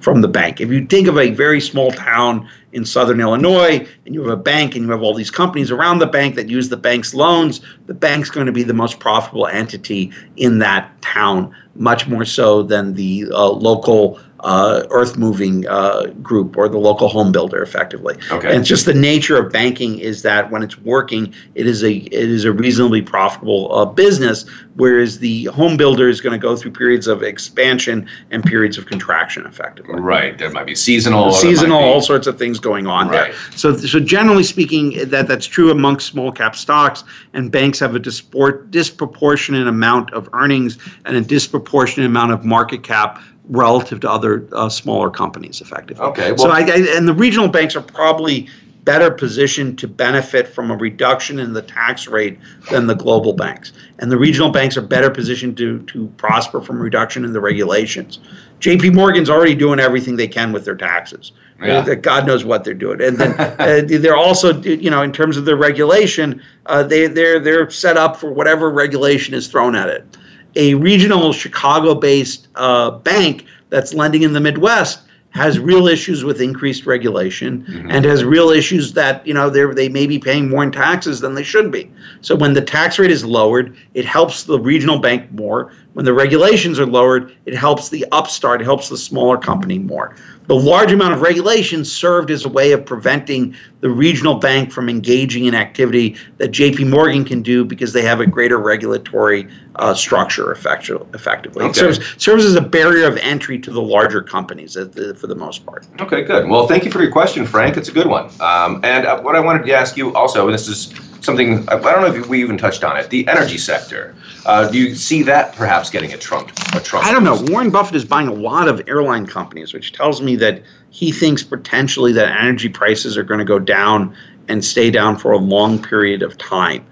from the bank. If you think of a very small town in southern Illinois and you have a bank and you have all these companies around the bank that use the bank's loans, the bank's going to be the most profitable entity in that town, much more so than the uh, local uh, earth moving uh, group or the local home builder effectively. Okay. And it's just the nature of banking is that when it's working, it is a it is a reasonably profitable uh, business, whereas the home builder is going to go through periods of expansion and periods of contraction effectively. Right. There might be seasonal. Seasonal, be, all sorts of things going on right. there. So so generally speaking, that that's true amongst small cap stocks, and banks have a dispor- disproportionate amount of earnings and a disproportionate amount of market cap relative to other uh, smaller companies effectively. Okay. Well, so I, I, and the regional banks are probably better positioned to benefit from a reduction in the tax rate than the global banks. And the regional banks are better positioned to, to prosper from reduction in the regulations. JP Morgan's already doing everything they can with their taxes. Yeah. Uh, God knows what they're doing. And then uh, they're also, you know, in terms of their regulation, uh, they, they're, they're set up for whatever regulation is thrown at it a regional Chicago based uh, bank that's lending in the Midwest has real issues with increased regulation mm-hmm. and has real issues that you know they they may be paying more in taxes than they should be. So when the tax rate is lowered, it helps the regional bank more. When the regulations are lowered, it helps the upstart, it helps the smaller company more the large amount of regulation served as a way of preventing the regional bank from engaging in activity that JP Morgan can do because they have a greater regulatory uh, structure effectively. Okay. It serves, serves as a barrier of entry to the larger companies the, for the most part. Okay, good. Well, thank you for your question, Frank. It's a good one. Um, and uh, what I wanted to ask you also, and this is something I don't know if we even touched on it, the energy sector. Uh, do you see that perhaps getting a Trump? A Trump I don't know. Warren Buffett is buying a lot of airline companies, which tells me that he thinks potentially that energy prices are going to go down and stay down for a long period of time.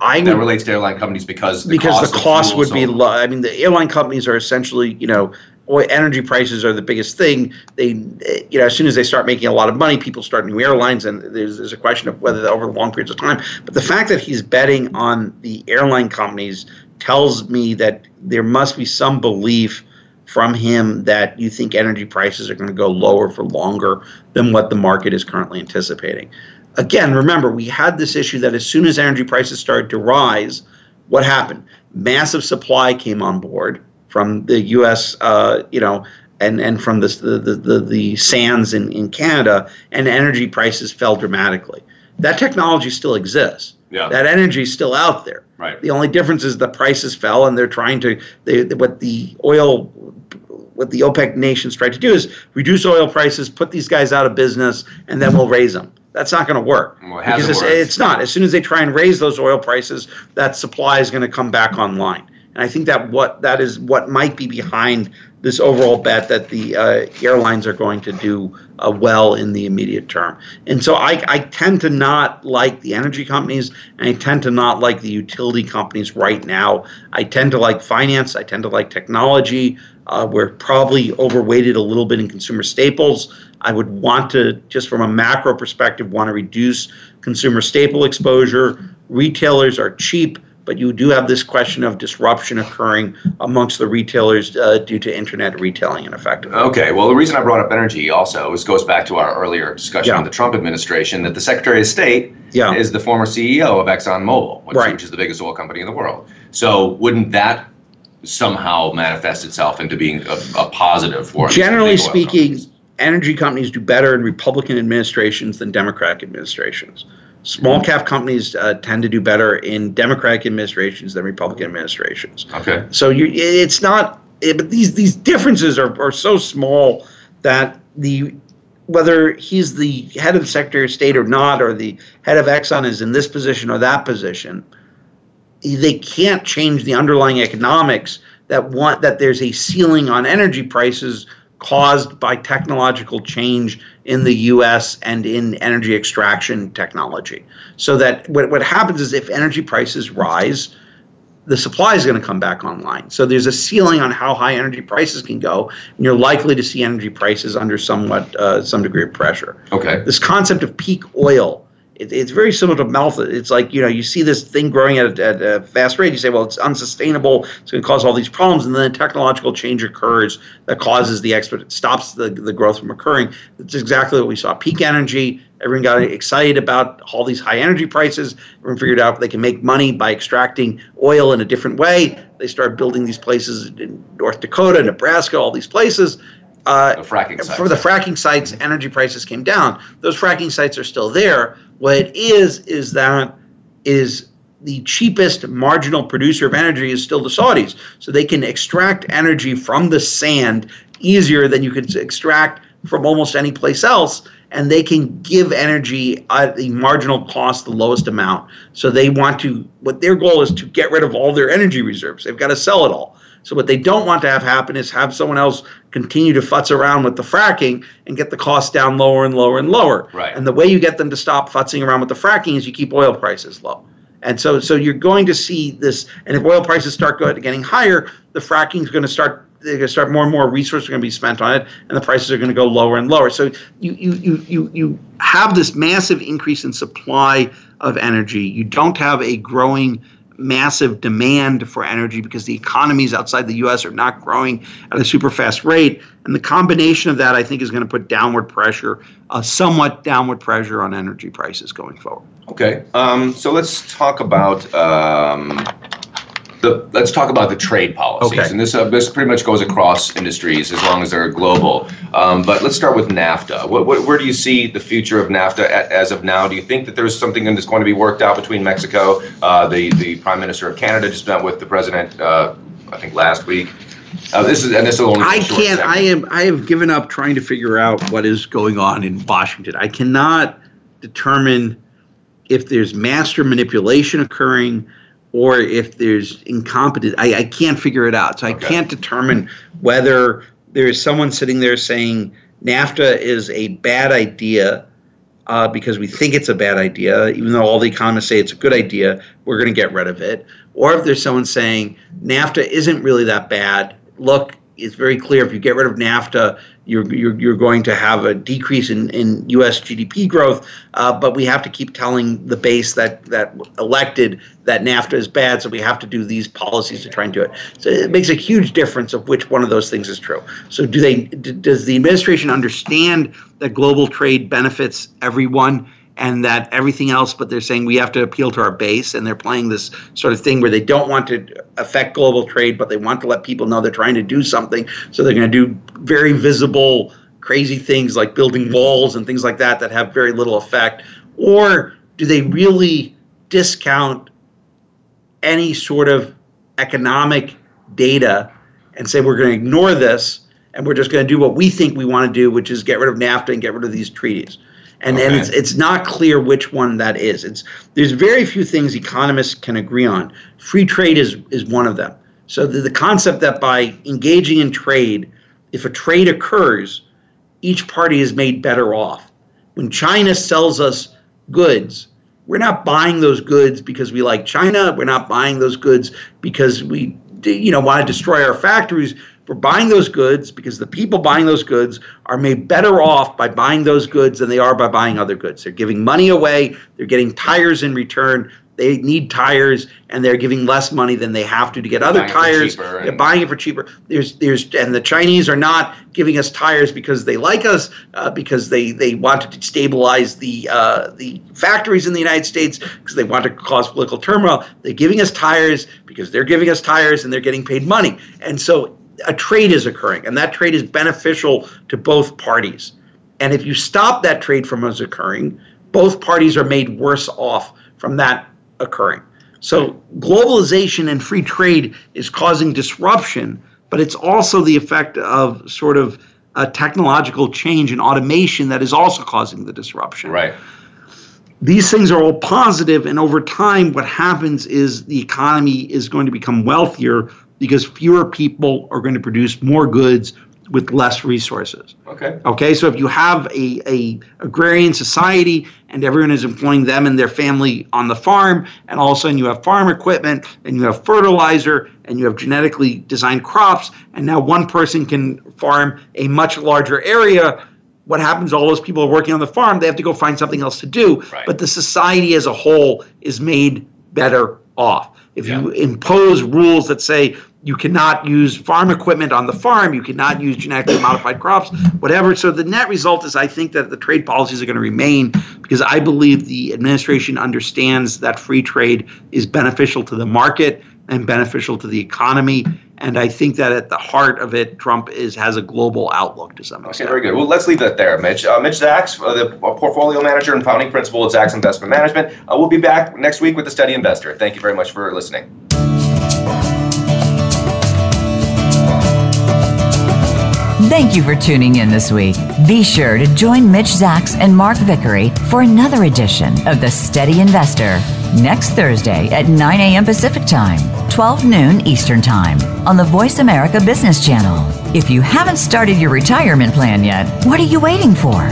I that relates to airline companies because the because cost the cost would be low. I mean, the airline companies are essentially, you know, oil, energy prices are the biggest thing. They, you know, as soon as they start making a lot of money, people start new airlines, and there's, there's a question of whether over long periods of time. But the fact that he's betting on the airline companies tells me that there must be some belief from him that you think energy prices are going to go lower for longer than what the market is currently anticipating. Again, remember, we had this issue that as soon as energy prices started to rise, what happened? Massive supply came on board from the U.S. Uh, you know, and and from the the the, the sands in, in Canada, and energy prices fell dramatically. That technology still exists. Yeah. That energy is still out there. Right. The only difference is the prices fell, and they're trying to they what the oil what the OPEC nations try to do is reduce oil prices, put these guys out of business, and then we'll raise them. That's not going to work Well, it because it's, it's not. As soon as they try and raise those oil prices, that supply is going to come back online. And I think that what that is what might be behind this overall bet that the uh, airlines are going to do uh, well in the immediate term. And so I, I tend to not like the energy companies, and I tend to not like the utility companies right now. I tend to like finance. I tend to like technology. Uh, we're probably overweighted a little bit in consumer staples. I would want to, just from a macro perspective, want to reduce consumer staple exposure. Retailers are cheap, but you do have this question of disruption occurring amongst the retailers uh, due to internet retailing and effectively. Okay, well, the reason I brought up energy also is goes back to our earlier discussion Yeah. on the Trump administration that the Secretary of State Yeah. is the former CEO of ExxonMobil, which, Right. which is the biggest oil company in the world. So wouldn't that somehow manifest itself into being a, a positive for Generally speaking, companies? energy companies do better in Republican administrations than Democratic administrations. Small cap companies uh, tend to do better in Democratic administrations than Republican administrations. Okay. So you, it's not, it, but these these differences are, are so small that the whether he's the head of the Secretary of State or not, or the head of Exxon is in this position or that position, they can't change the underlying economics that want that there's a ceiling on energy prices caused by technological change in the US and in energy extraction technology. So that what, what happens is if energy prices rise, the supply is going to come back online. So there's a ceiling on how high energy prices can go, and you're likely to see energy prices under somewhat uh, some degree of pressure. Okay. This concept of peak oil, it, it's very similar to Malthus. It's like you know you see this thing growing at, a- at a fast rate. You say, well, it's unsustainable. It's going to cause all these problems, and then a technological change occurs that causes the expert stops the the growth from occurring. It's exactly what we saw. Peak energy. Everyone got excited about all these high energy prices. Everyone figured out they can make money by extracting oil in a different way. They start building these places in North Dakota, Nebraska, all these places. Uh, The fracking sites. for the fracking sites, energy prices came down. Those fracking sites are still there. What it is is that is the cheapest marginal producer of energy is still the Saudis. So they can extract energy from the sand easier than you could extract from almost any place else. And they can give energy at the marginal cost, the lowest amount. So they want to, what their goal is to get rid of all their energy reserves. They've got to sell it all. So what they don't want to have happen is have someone else continue to futz around with the fracking and get the cost down lower and lower and lower. Right. And the way you get them to stop futzing around with the fracking is you keep oil prices low. And so so you're going to see this and if oil prices start getting higher, the fracking is going to start they're going to start more and more resources are going to be spent on it and the prices are going to go lower and lower. So you you you you you have this massive increase in supply of energy. You don't have a growing massive demand for energy because the economies outside the US are not growing at a super fast rate. And the combination of that, I think, is going to put downward pressure, uh, somewhat downward pressure on energy prices going forward. Okay. Um, so let's talk about um, the let's talk about the trade policies, Okay. and this uh, this pretty much goes across industries as long as they're global. Um, but let's start with NAFTA. What, what, where do you see the future of NAFTA a- as of now? Do you think that there's something that's going to be worked out between Mexico? Uh, the the Prime Minister of Canada just met with the president, uh, I think last week. Uh, this is and this will only. be I a short can't. I am. I have given up trying to figure out what is going on in Washington. I cannot determine if there's master manipulation occurring or if there's incompetent. I, I can't figure it out. So I Okay. can't determine whether there is someone sitting there saying NAFTA is a bad idea. Uh, because we think it's a bad idea, even though all the economists say it's a good idea, we're going to get rid of it. Or if there's someone saying NAFTA isn't really that bad, look, it's very clear if you get rid of NAFTA, you're, you're, you're going to have a decrease in, in U.S. GDP growth. Uh, but we have to keep telling the base that, that elected that NAFTA is bad, so we have to do these policies to try and do it. So it makes a huge difference of which one of those things is true. So do they? Does the administration understand that global trade benefits everyone? And that everything else, but they're saying we have to appeal to our base, and they're playing this sort of thing where they don't want to affect global trade, but they want to let people know they're trying to do something. So they're going to do very visible, crazy things like building walls and things like that that have very little effect. Or do they really discount any sort of economic data and say we're going to ignore this and we're just going to do what we think we want to do, which is get rid of NAFTA and get rid of these treaties? And okay. and it's it's not clear which one that is. It's there's very few things economists can agree on. Free trade is is one of them. So the, the concept that by engaging in trade, if a trade occurs, each party is made better off. When China sells us goods, we're not buying those goods because we like China. We're not buying those goods because we you know want to destroy our factories for buying those goods because the people buying those goods are made better off by buying those goods than they are by buying other goods. They're giving money away, they're getting tires in return. They need tires, and they're giving less money than they have to to get other tires. They're buying it for cheaper. There's, there's, and the Chinese are not giving us tires because they like us, uh, because they they want to stabilize the uh, the factories in the United States, because they want to cause political turmoil. They're giving us tires because they're giving us tires, and they're getting paid money. And so a trade is occurring, and that trade is beneficial to both parties. And if you stop that trade from us occurring, both parties are made worse off from that occurring. So globalization and free trade is causing disruption, but it's also the effect of sort of a technological change and automation that is also causing the disruption. Right. These things are all positive, and over time, what happens is the economy is going to become wealthier because fewer people are going to produce more goods with less resources. Okay. Okay. So if you have a, a agrarian society and everyone is employing them and their family on the farm, and all of a sudden you have farm equipment and you have fertilizer and you have genetically designed crops, and now one person can farm a much larger area. What happens? All those people are working on the farm. They have to go find something else to do. Right. But the society as a whole is made better off. If yeah. you impose rules that say you cannot use farm equipment on the farm, you cannot use genetically modified crops, whatever. So the net result is I think that the trade policies are going to remain because I believe the administration understands that free trade is beneficial to the market and beneficial to the economy. And I think that at the heart of it, Trump is has a global outlook to some extent. Okay, very good. Well, let's leave that there, Mitch. Uh, Mitch Zacks, uh, the portfolio manager and founding principal at Zacks Investment Management. Uh, we'll be back next week with the Steady Investor. Thank you very much for listening. Thank you for tuning in this week. Be sure to join Mitch Zacks and Mark Vickery for another edition of The Steady Investor next Thursday at 9 a.m. Pacific Time, 12 noon Eastern Time on the Voice America Business Channel. If you haven't started your retirement plan yet, what are you waiting for?